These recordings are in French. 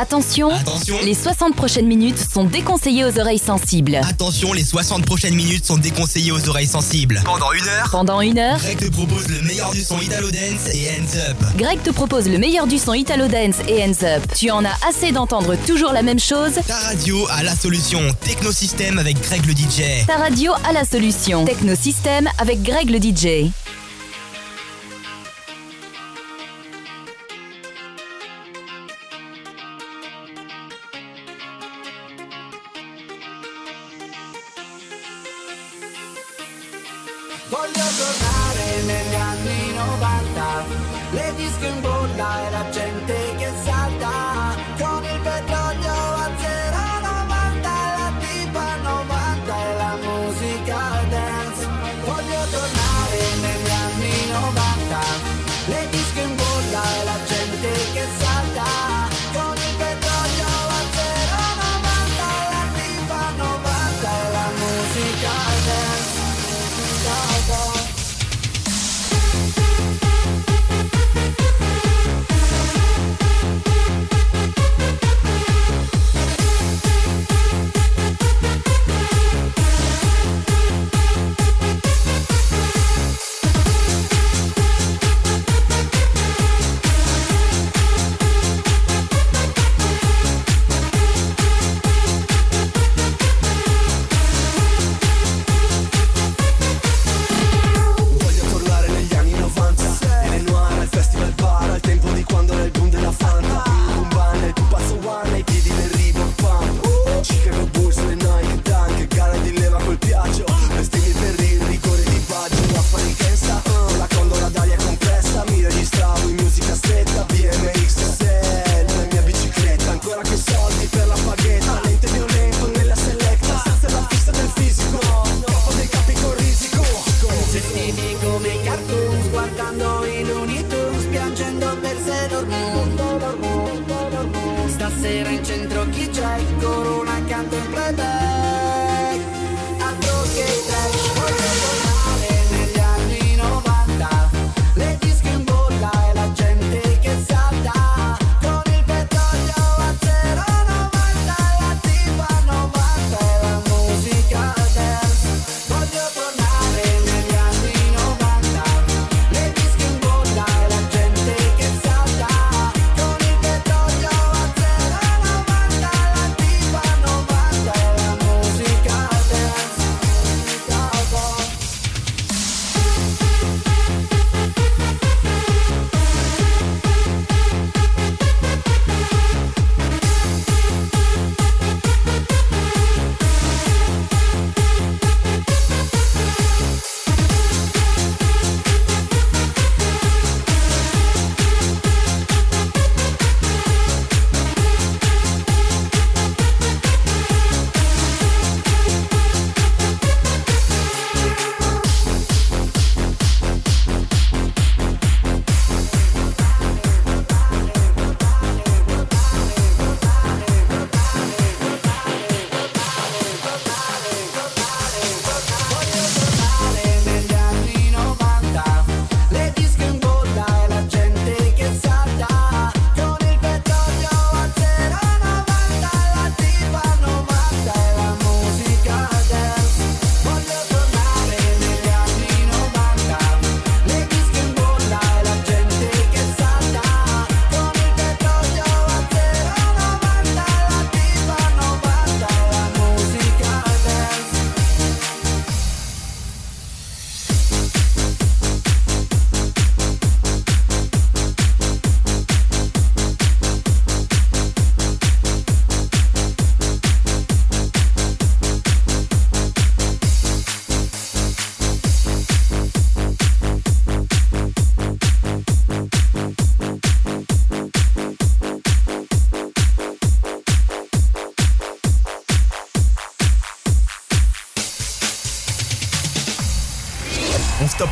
Attention, les 60 prochaines minutes sont déconseillées aux oreilles sensibles. Attention, les 60 prochaines minutes sont déconseillées aux oreilles sensibles. Pendant une heure, pendant une heure, Greg te propose le meilleur du son Italo Dance et Hands Up. Greg te propose le meilleur du son Italo Dance et Hands Up. Tu en as assez d'entendre toujours la même chose? Ta radio a la solution. Technosystème avec Greg le DJ. Ta radio a la solution. Technosystème avec Greg le DJ.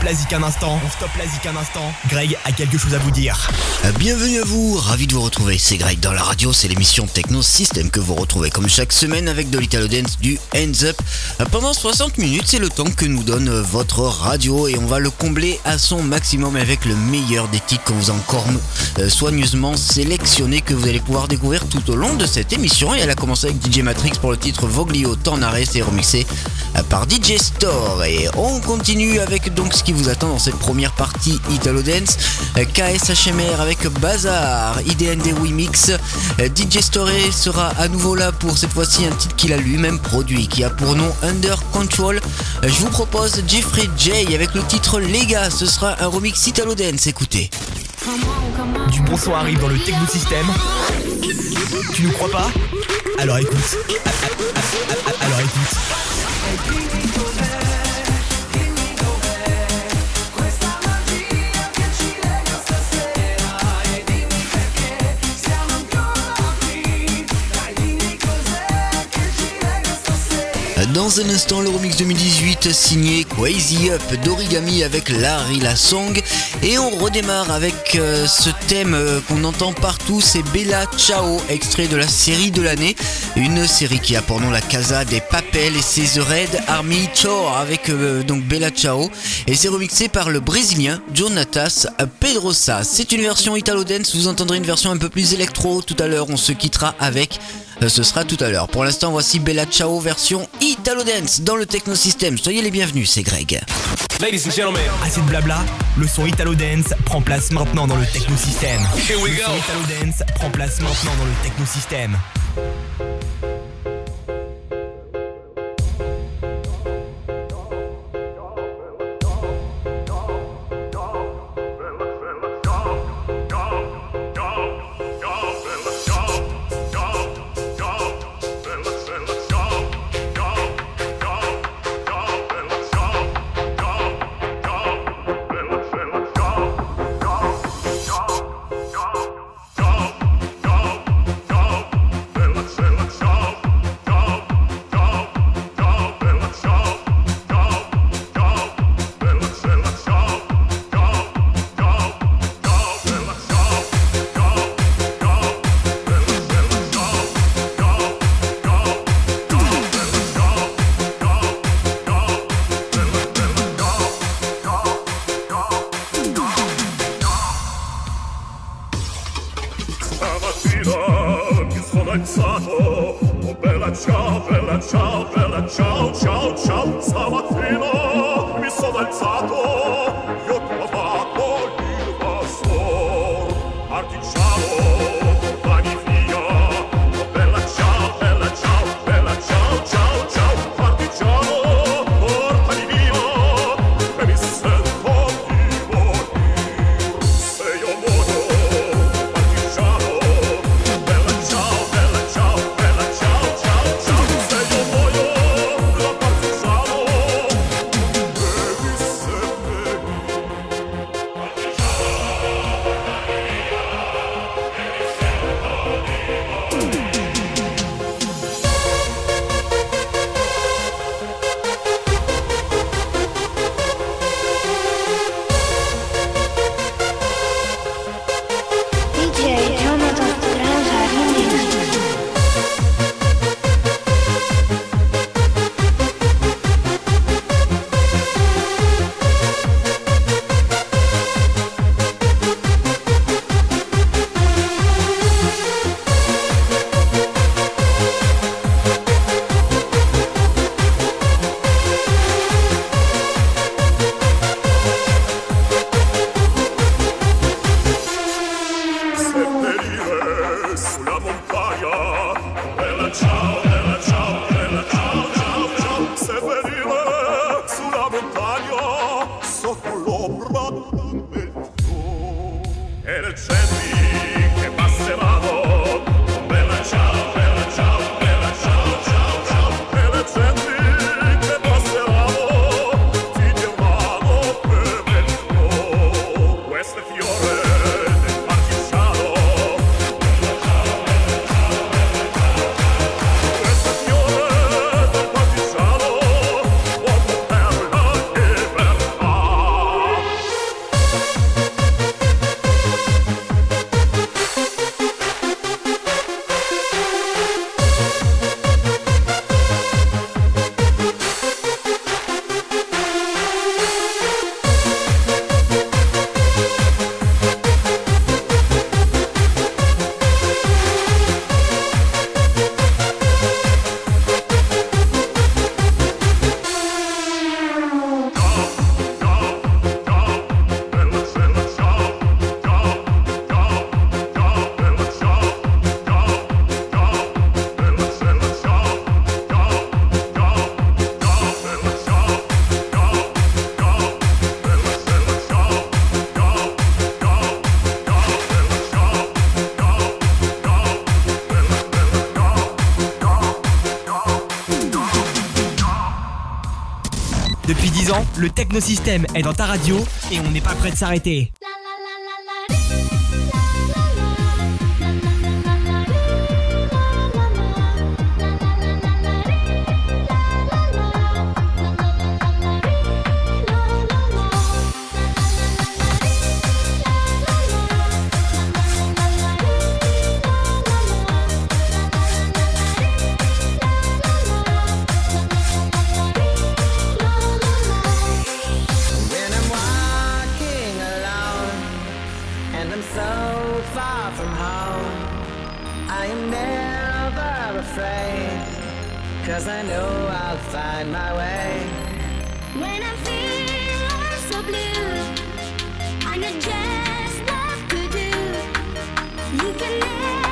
La un instant. On stoppe la zik un instant. Greg a quelque chose à vous dire. Euh, bienvenue à vous, ravi de vous retrouver. C'est Greg dans la radio, c'est l'émission Techno System que vous retrouvez comme chaque semaine avec de l'Italo Dance du Hands Up. Euh, pendant 60 minutes, c'est le temps que nous donne euh, votre radio et on va le combler à son maximum avec le meilleur des titres qu'on vous a encore soigneusement sélectionné que vous allez pouvoir découvrir tout au long de cette émission. Et elle a commencé avec DJ Matrix pour le titre Voglio Tornare, c'est remixé par DJ Store. Et on continue avec donc ce qui vous attend dans cette première partie Italo Dance. KSHMR avec Bazar, IDND Wimix. DJ Store sera à nouveau là pour cette fois-ci un titre qu'il a lui-même produit, qui a pour nom Under Control. Je vous propose Jeffrey J avec le titre Les gars, ce sera un remix Italo Dance, écoutez. Du bon son arrive dans le Techno System. Tu ne crois pas? Alors écoute. Alors écoute. Dans un instant, le remix 2018 signé Crazy Up d'Origami avec Larry La Song. Et on redémarre avec euh, ce thème euh, qu'on entend partout, c'est Bella Ciao, extrait de la série de l'année. Une série qui a pour nom la Casa des Papel et c'est The Red Army Chor avec euh, donc Bella Ciao. Et c'est remixé par le Brésilien Jonatas Pedrosa. C'est une version Italo Dance, vous entendrez une version un peu plus électro tout à l'heure. On se quittera avec ce sera tout à l'heure. Pour l'instant, voici Bella Ciao version Italo Dance dans le Techno System. Soyez les bienvenus, c'est Greg. Ladies and gentlemen, assez de blabla, le son Italo Dance prend place maintenant dans le Techno System. Here we go. Le son Italo Dance prend place maintenant dans le Techno ciała chwila, gdy słoneczca to Wyleciał, wyleciał, wyleciał, ciał, ciał, cała chwila, gdy słoneczca to Le technosystème est dans ta radio et on n'est pas prêt de s'arrêter. I am never afraid, cause I know I'll find my way. When I'm feeling so blue, I know just what to do. You can never.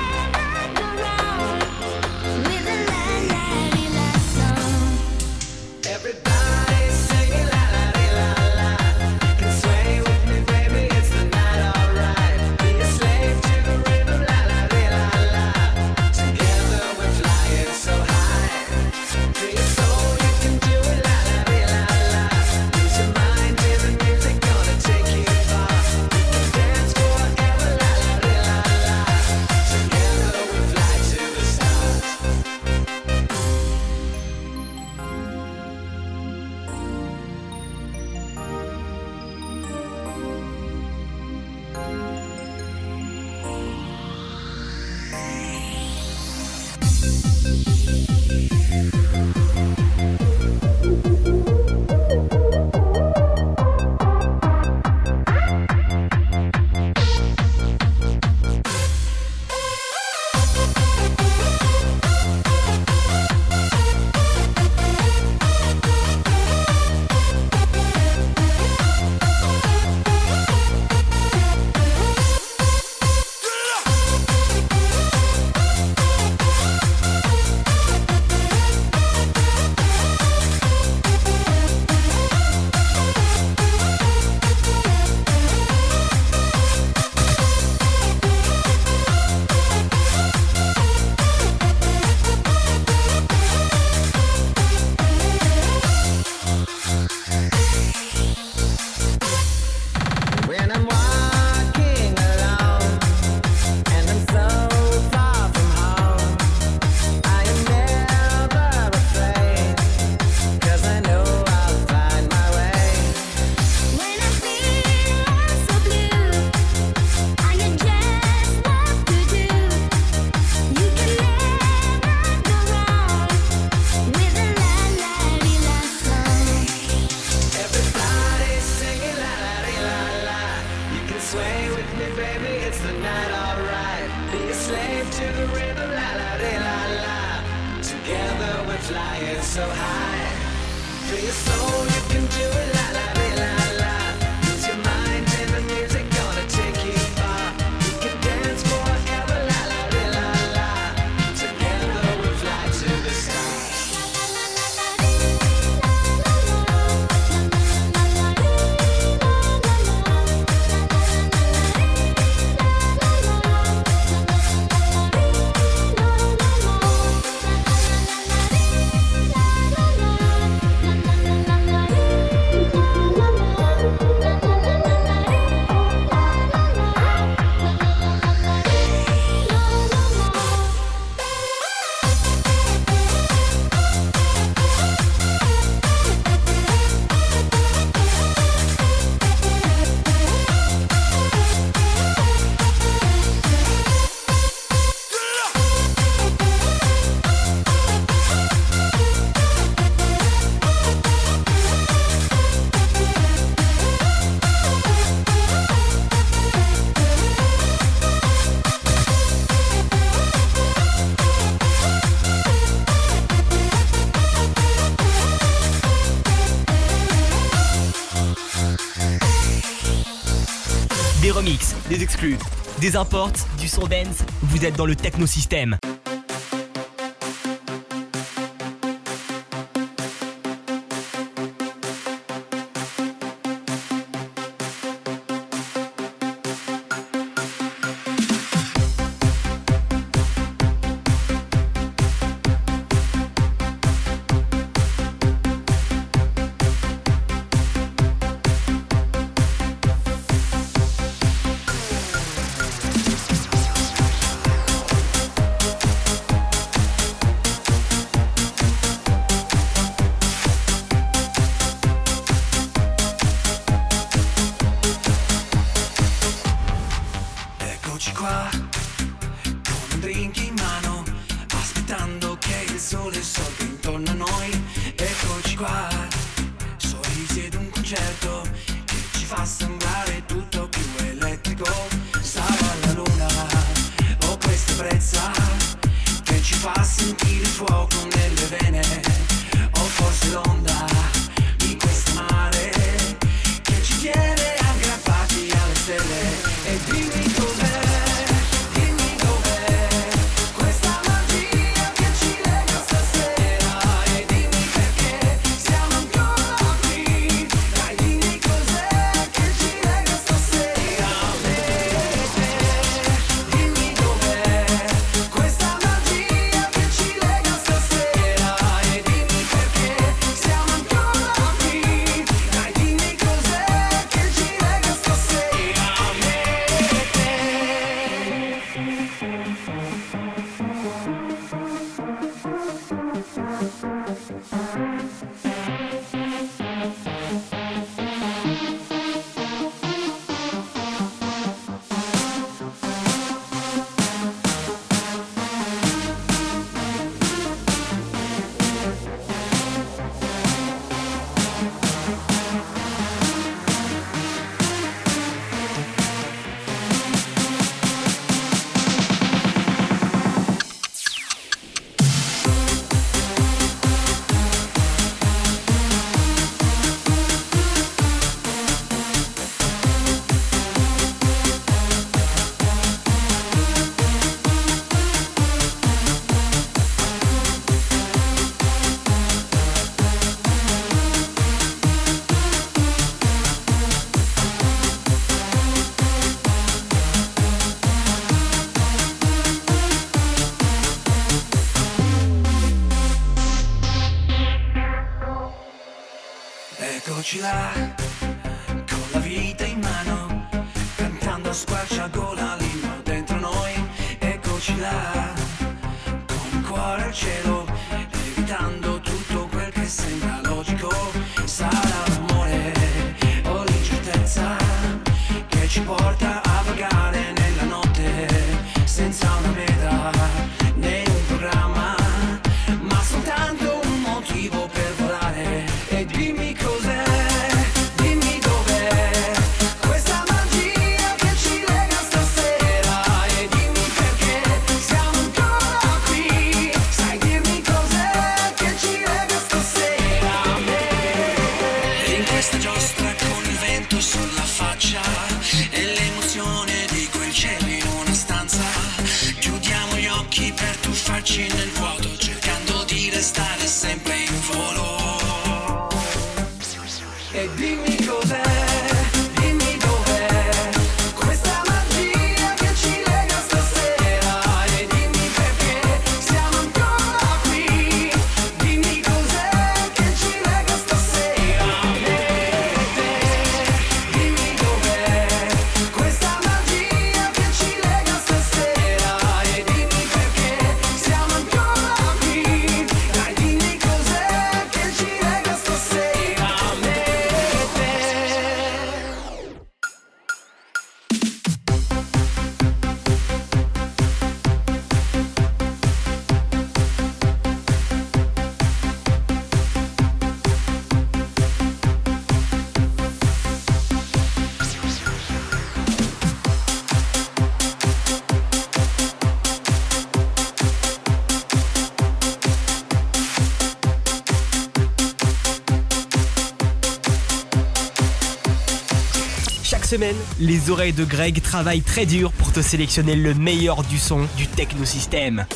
des exclus, des imports, du son dance, vous êtes dans le technosystème. les oreilles de Greg travaillent très dur pour te sélectionner le meilleur du son du technosystème.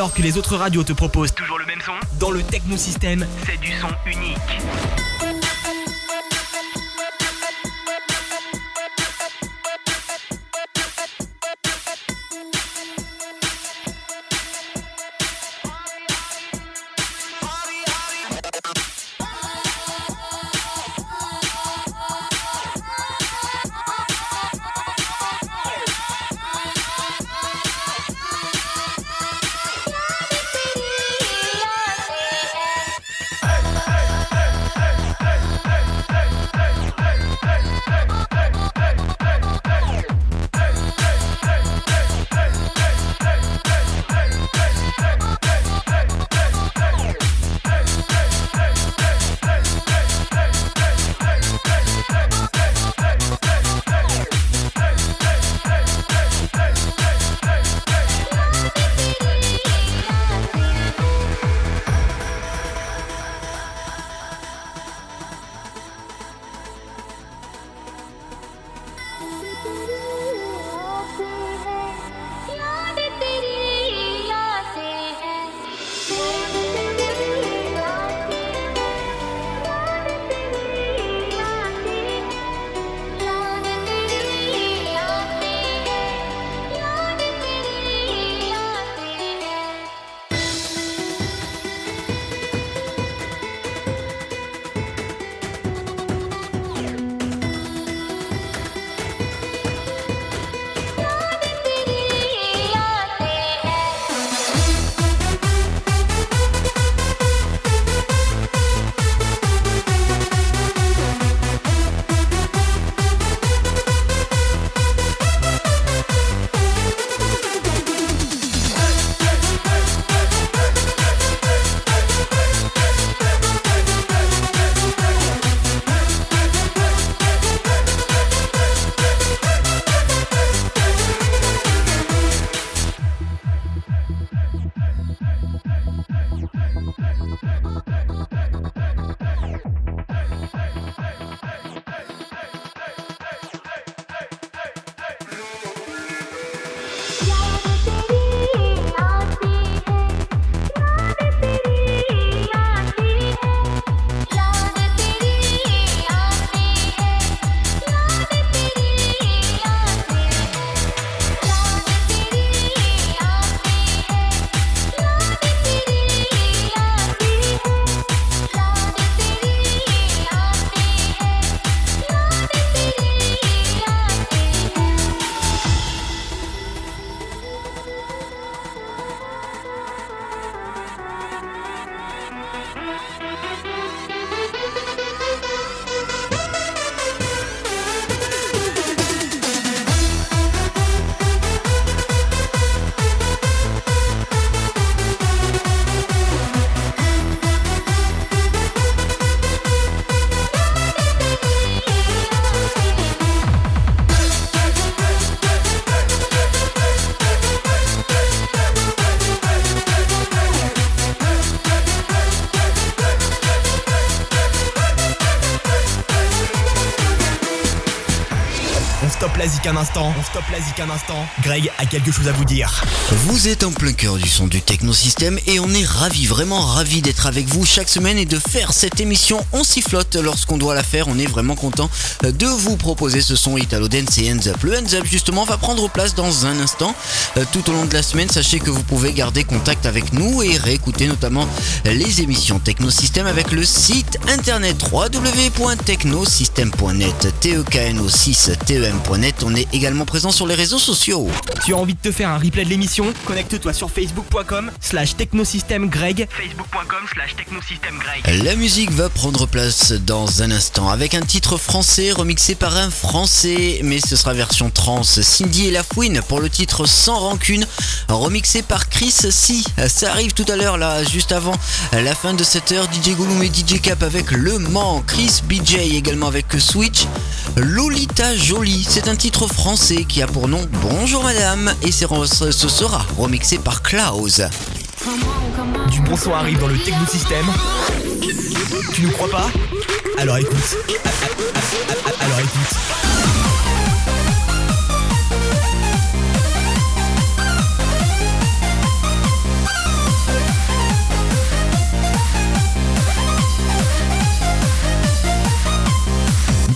Alors que les autres radios te proposent toujours le même son, dans le technosystème, c'est du son unique. System. Un instant. On stoppe la zik un instant. Greg a quelque chose à vous dire. Vous êtes en plein cœur du son du Technosystème et on est ravis, vraiment ravis d'être avec vous chaque semaine et de faire cette émission. On s'y flotte lorsqu'on doit la faire. On est vraiment content de vous proposer ce son Italo Dance et Hands Up. Le Hands Up justement va prendre place dans un instant. Euh, Tout au long de la semaine, sachez que vous pouvez garder contact avec nous et réécouter notamment les émissions Technosystème avec le site internet www.technosystème.net tekno6tem.net. On est également présent sur les réseaux sociaux. Tu as envie de te faire un replay de l'émission? Connecte-toi sur facebook.com slash technosystèmegreg facebook.com slash La musique va prendre place dans un instant avec un titre français remixé par un français, mais ce sera version trans. Cindy et la Fouine pour le titre Sans rancune, remixé par Chris Si. Ça arrive tout à l'heure là, juste avant la fin de cette heure. DJ Goulou et DJ Cap avec Le Mans, Chris BJ également avec Switch. Lolita Jolie, c'est un titre français qui a pour nom Bonjour Madame et ce sera remixé par Klaus. Du bon arrive dans le technosystème. Tu nous crois pas? Alors écoute. Alors écoute.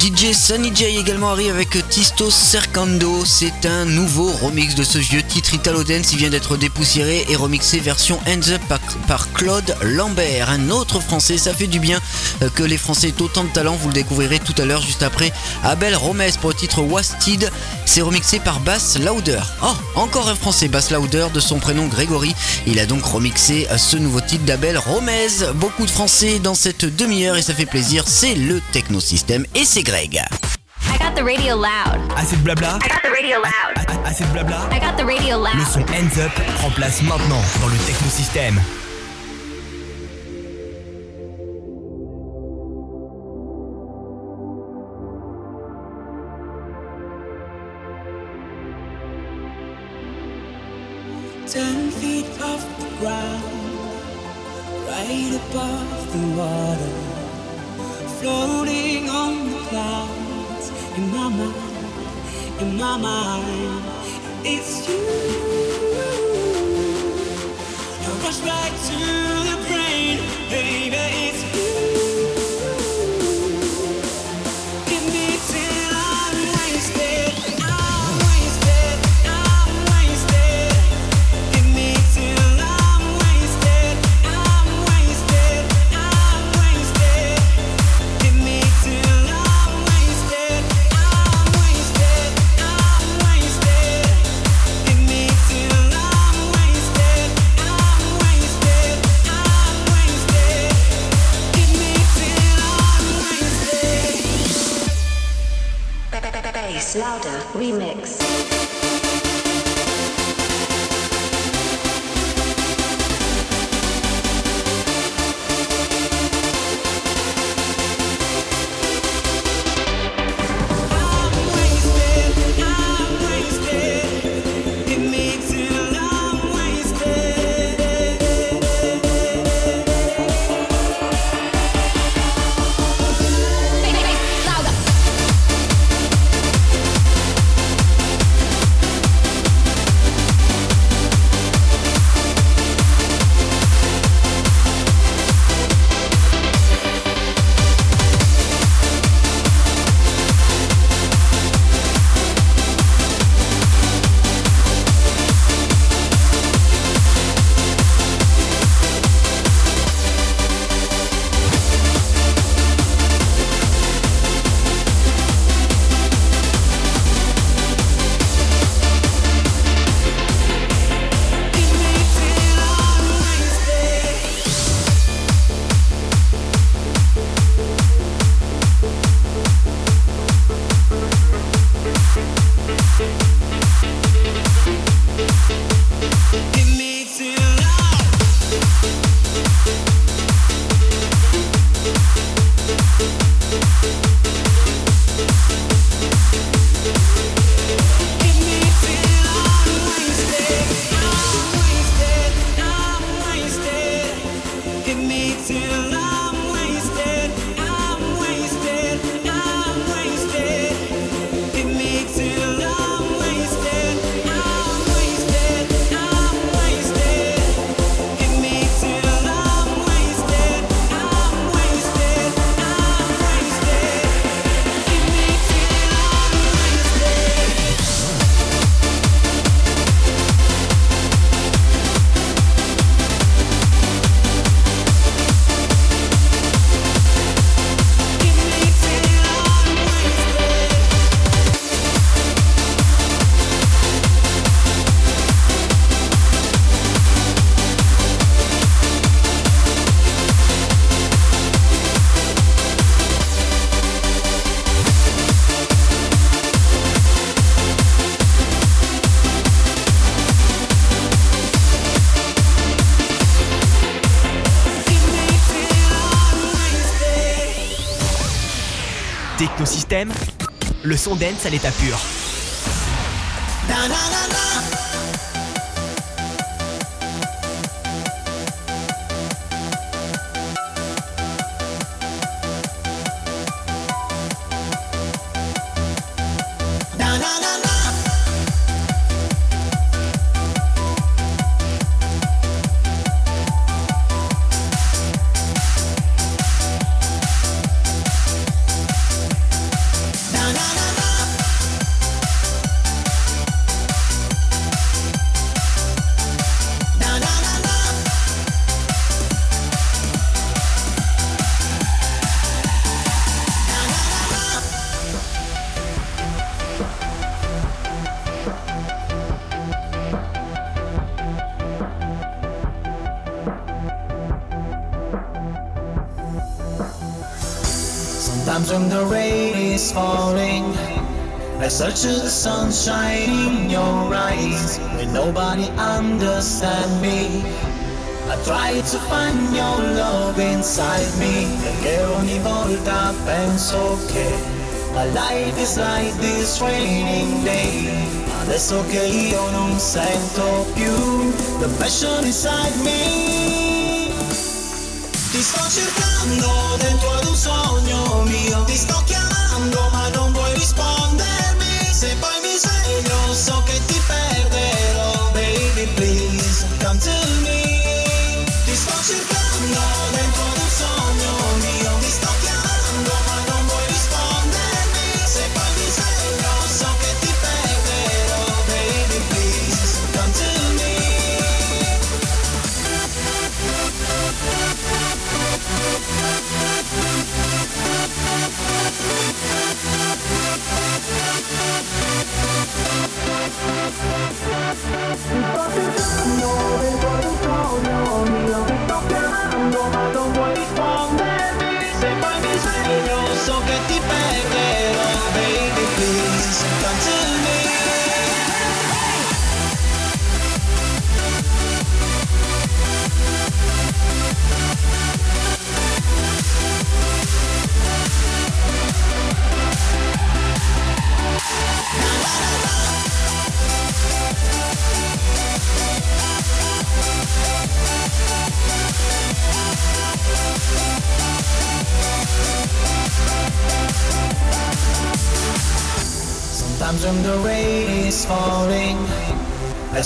DJ Sunny J également arrive avec Tisto Cercando. C'est un nouveau remix de ce vieux titre Italo Dance. Il vient d'être dépoussiéré et remixé version Hands Up par, Claude Lambert. Un autre français, ça fait du bien euh, que les français aient autant de talent. Vous le découvrirez tout à l'heure juste après. Abel Romez pour le titre Wasted. C'est remixé par Bass Lauder. Oh, encore un français, Bass Lauder, de son prénom Grégory. Il a donc remixé euh, ce nouveau titre d'Abel Romez. Beaucoup de français dans cette demi-heure et ça fait plaisir. C'est le Technosystème et c'est Greg. I got the radio loud. Assez de blabla? I got the radio loud. A- Assez de blabla? I got the radio Le loud. son Hands Up prend place maintenant dans le technosystème. Ten feet off the ground, right above the water, floating on the clouds. In my mind, in my mind, it's you. I rush back to remix. Technosystème, le son dance à l'état pur. Search to the sunshine in your eyes when nobody understands me. I try to find your love inside me perché ogni volta penso che my life is like this raining day. Adesso che io non sento più the passion inside me. Ti sto cercando dentro ad un sogno mio Ti sto chiamando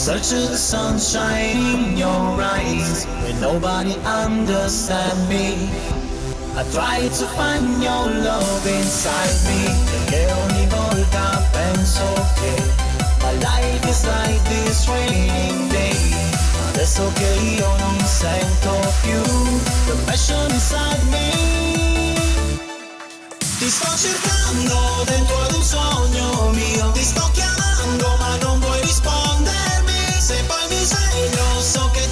Search to the sunshine in your eyes when nobody understands me. I try to find your love inside me perché ogni volta penso che my life is like this raining day. Adesso che io non sento più the passion inside me. Ti sto cercando dentro ad un sogno mio Ti sto chiamando ma non vuoi poi I know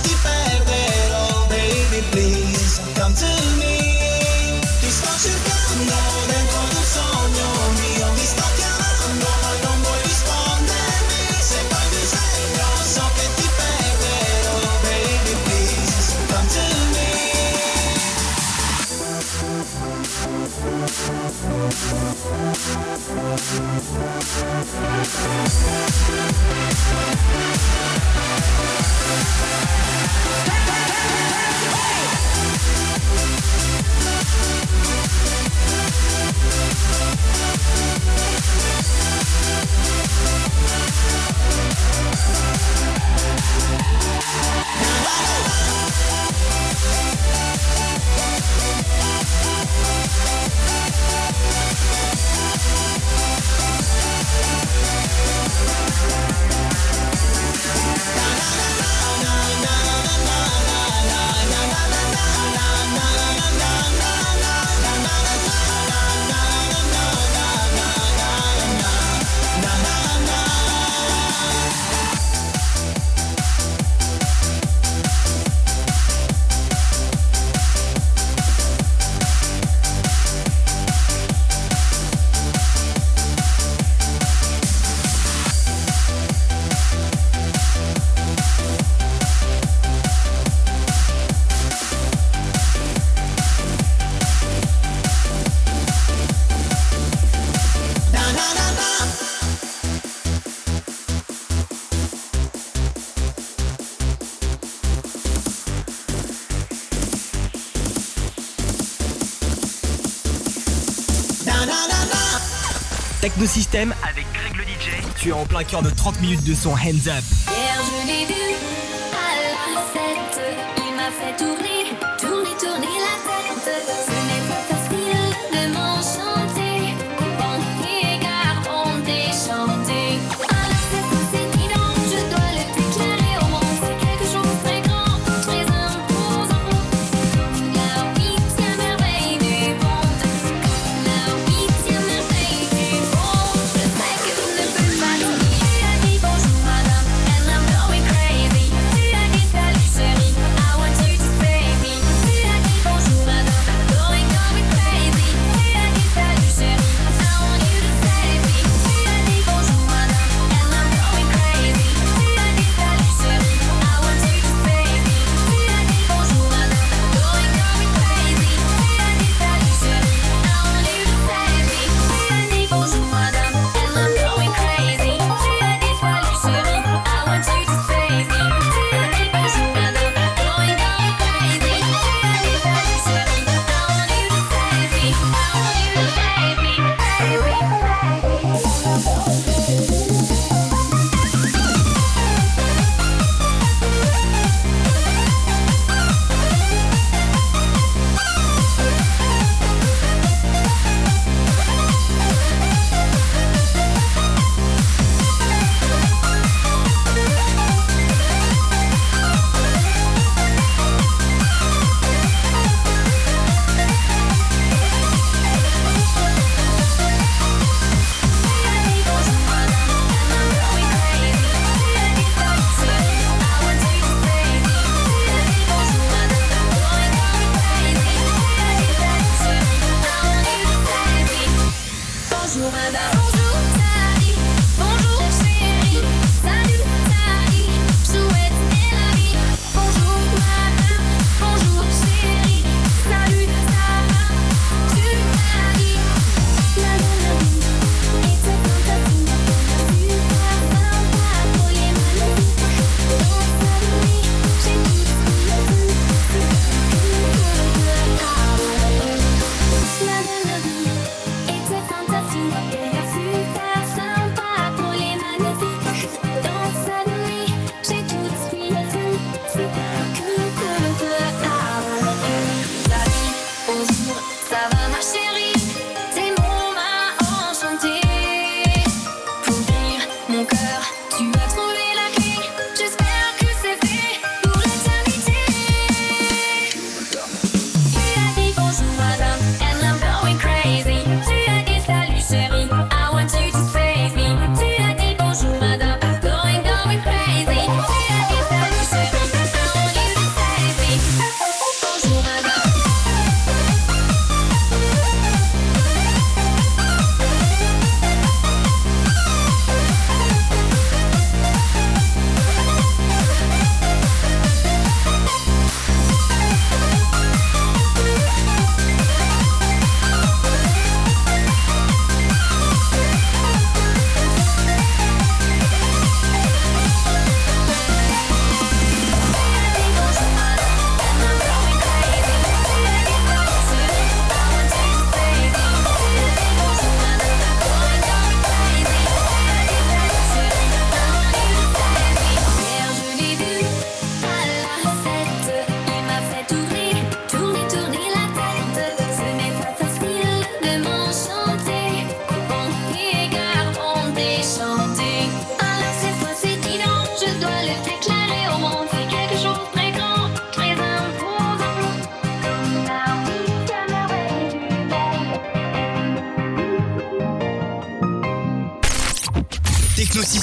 Bye. na na na écosystème avec Greg le DJ. Tu es en plein cœur de 30 minutes de son hands up. Hier je l'ai vu à la fête, il m'a fait tourner, tourner, tourner la tête. Ce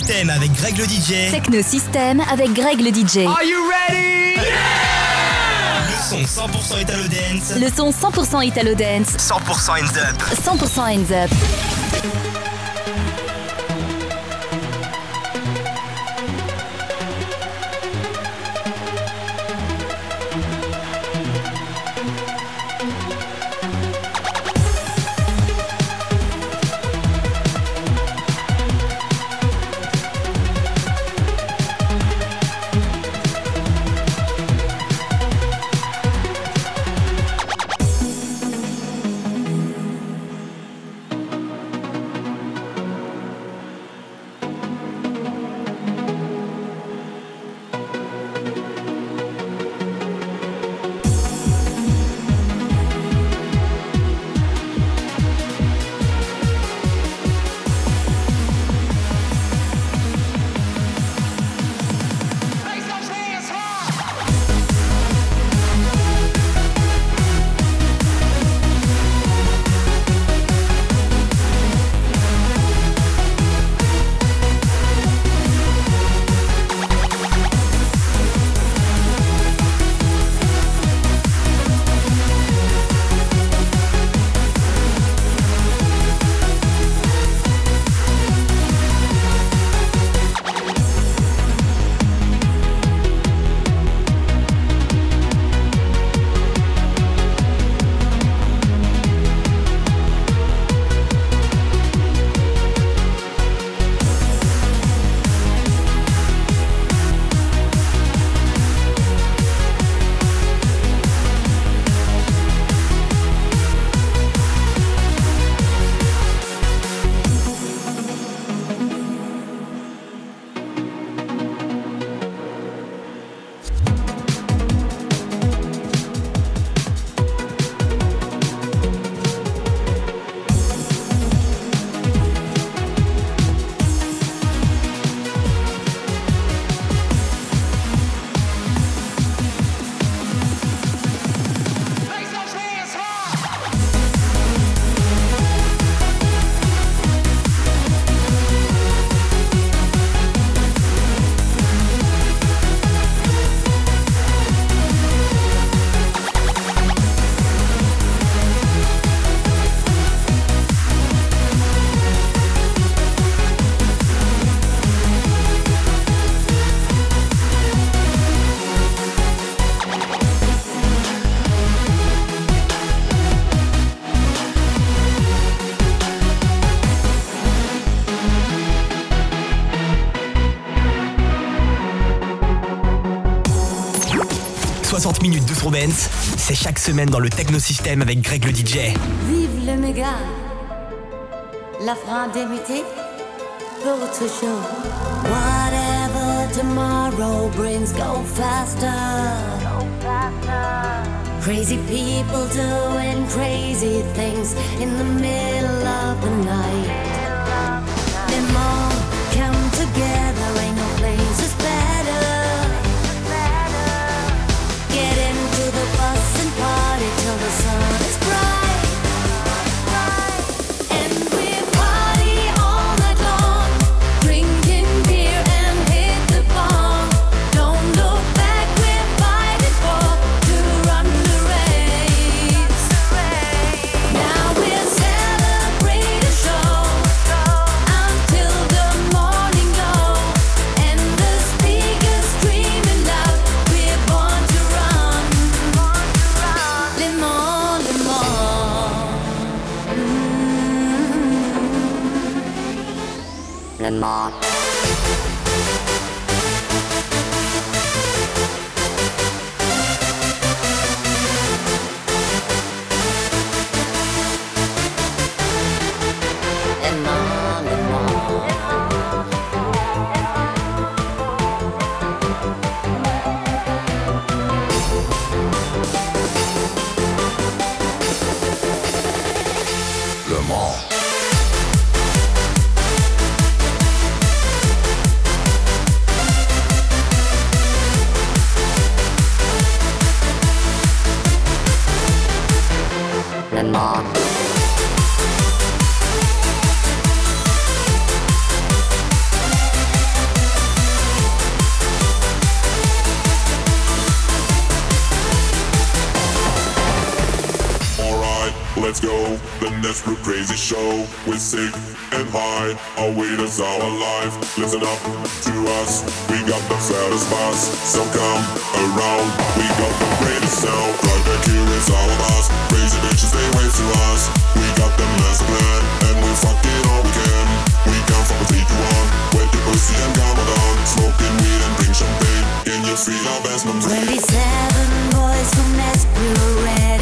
System avec Greg le DJ. Techno System avec Greg le DJ. Are you ready? Yeah le son 100% Italo Dance. Le son 100% Italo Dance. 100% Ends Up. 100% Ends Up. Minutes de dance, c'est chaque semaine dans le Technosystème avec Greg le DJ. Vive le méga. La pour autre chose. Whatever tomorrow brings go faster. Crazy people doing crazy things in the middle of the night Listen up to us. We got the fattest bus. So come around. We got the greatest sound. Back here is all of us. Crazy bitches, they wave to us. We got the master plan. And we fucking all we can. We come from a you on. Wet your pussy and come. Smoking weed and drink champagne. Can you feel our best mums? 27 boys from Nashville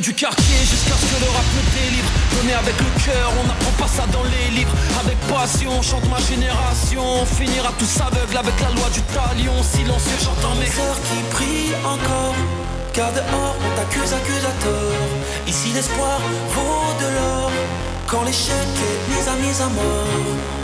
du quartier jusqu'à ce que le rap nous délivre. Donné avec le cœur, on n'apprend pas ça dans les livres. Avec passion, chante ma génération. Finira tous aveugles avec la loi du talion. Silencieux, j'entends mes heures qui prient encore. Car dehors, on t'accuse, accuse à tort. Ici, l'espoir vaut de l'or. Quand l'échec est mis à mise à mort.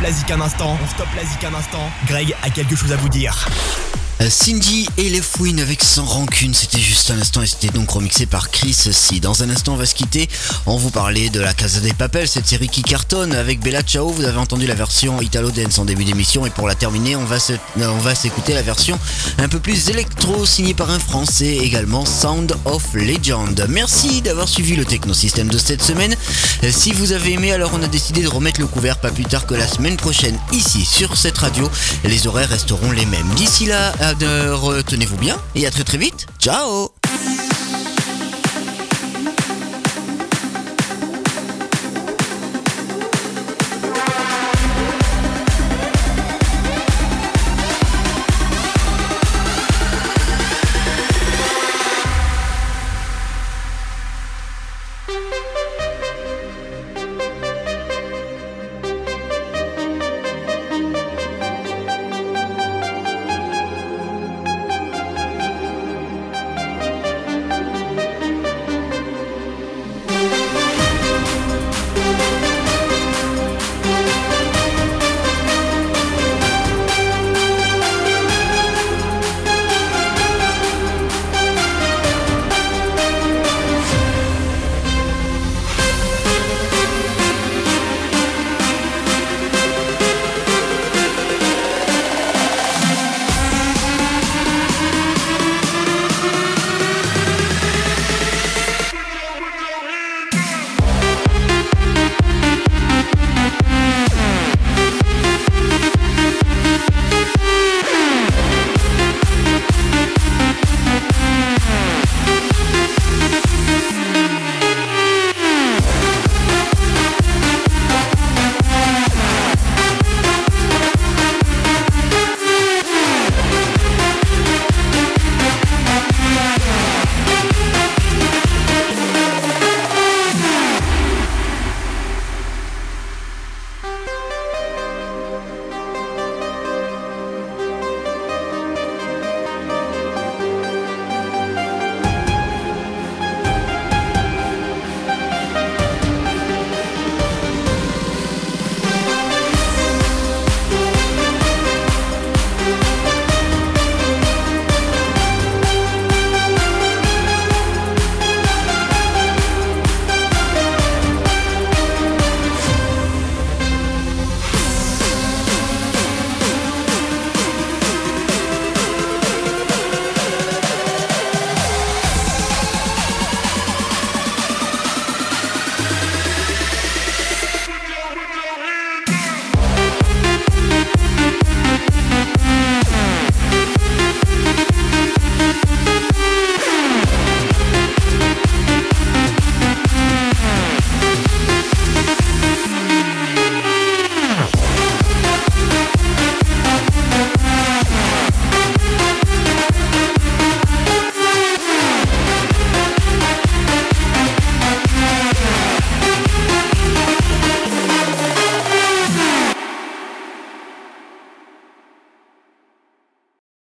Stoppe la zik un instant. On stoppe la zik un instant. Greg a quelque chose à vous dire. Euh, Cindy et les fouines avec Sans Rancune, c'était juste un instant et c'était donc remixé par Chris Si. Dans un instant, on va se quitter. On vous parlait de la Casa des Papels, cette série qui cartonne avec Bella Ciao. Vous avez entendu la version Italo Dance en début d'émission et pour la terminer, on va euh, s'écouter la version un peu plus électro signée par un Français également, Sound of Legend. Merci d'avoir suivi le technosystème de cette semaine. Euh, Si vous avez aimé, alors on a décidé de remettre le couvert pas plus tard que la semaine prochaine ici sur cette radio. Les horaires resteront les mêmes. D'ici là, retenez-vous bien et à très très vite. Ciao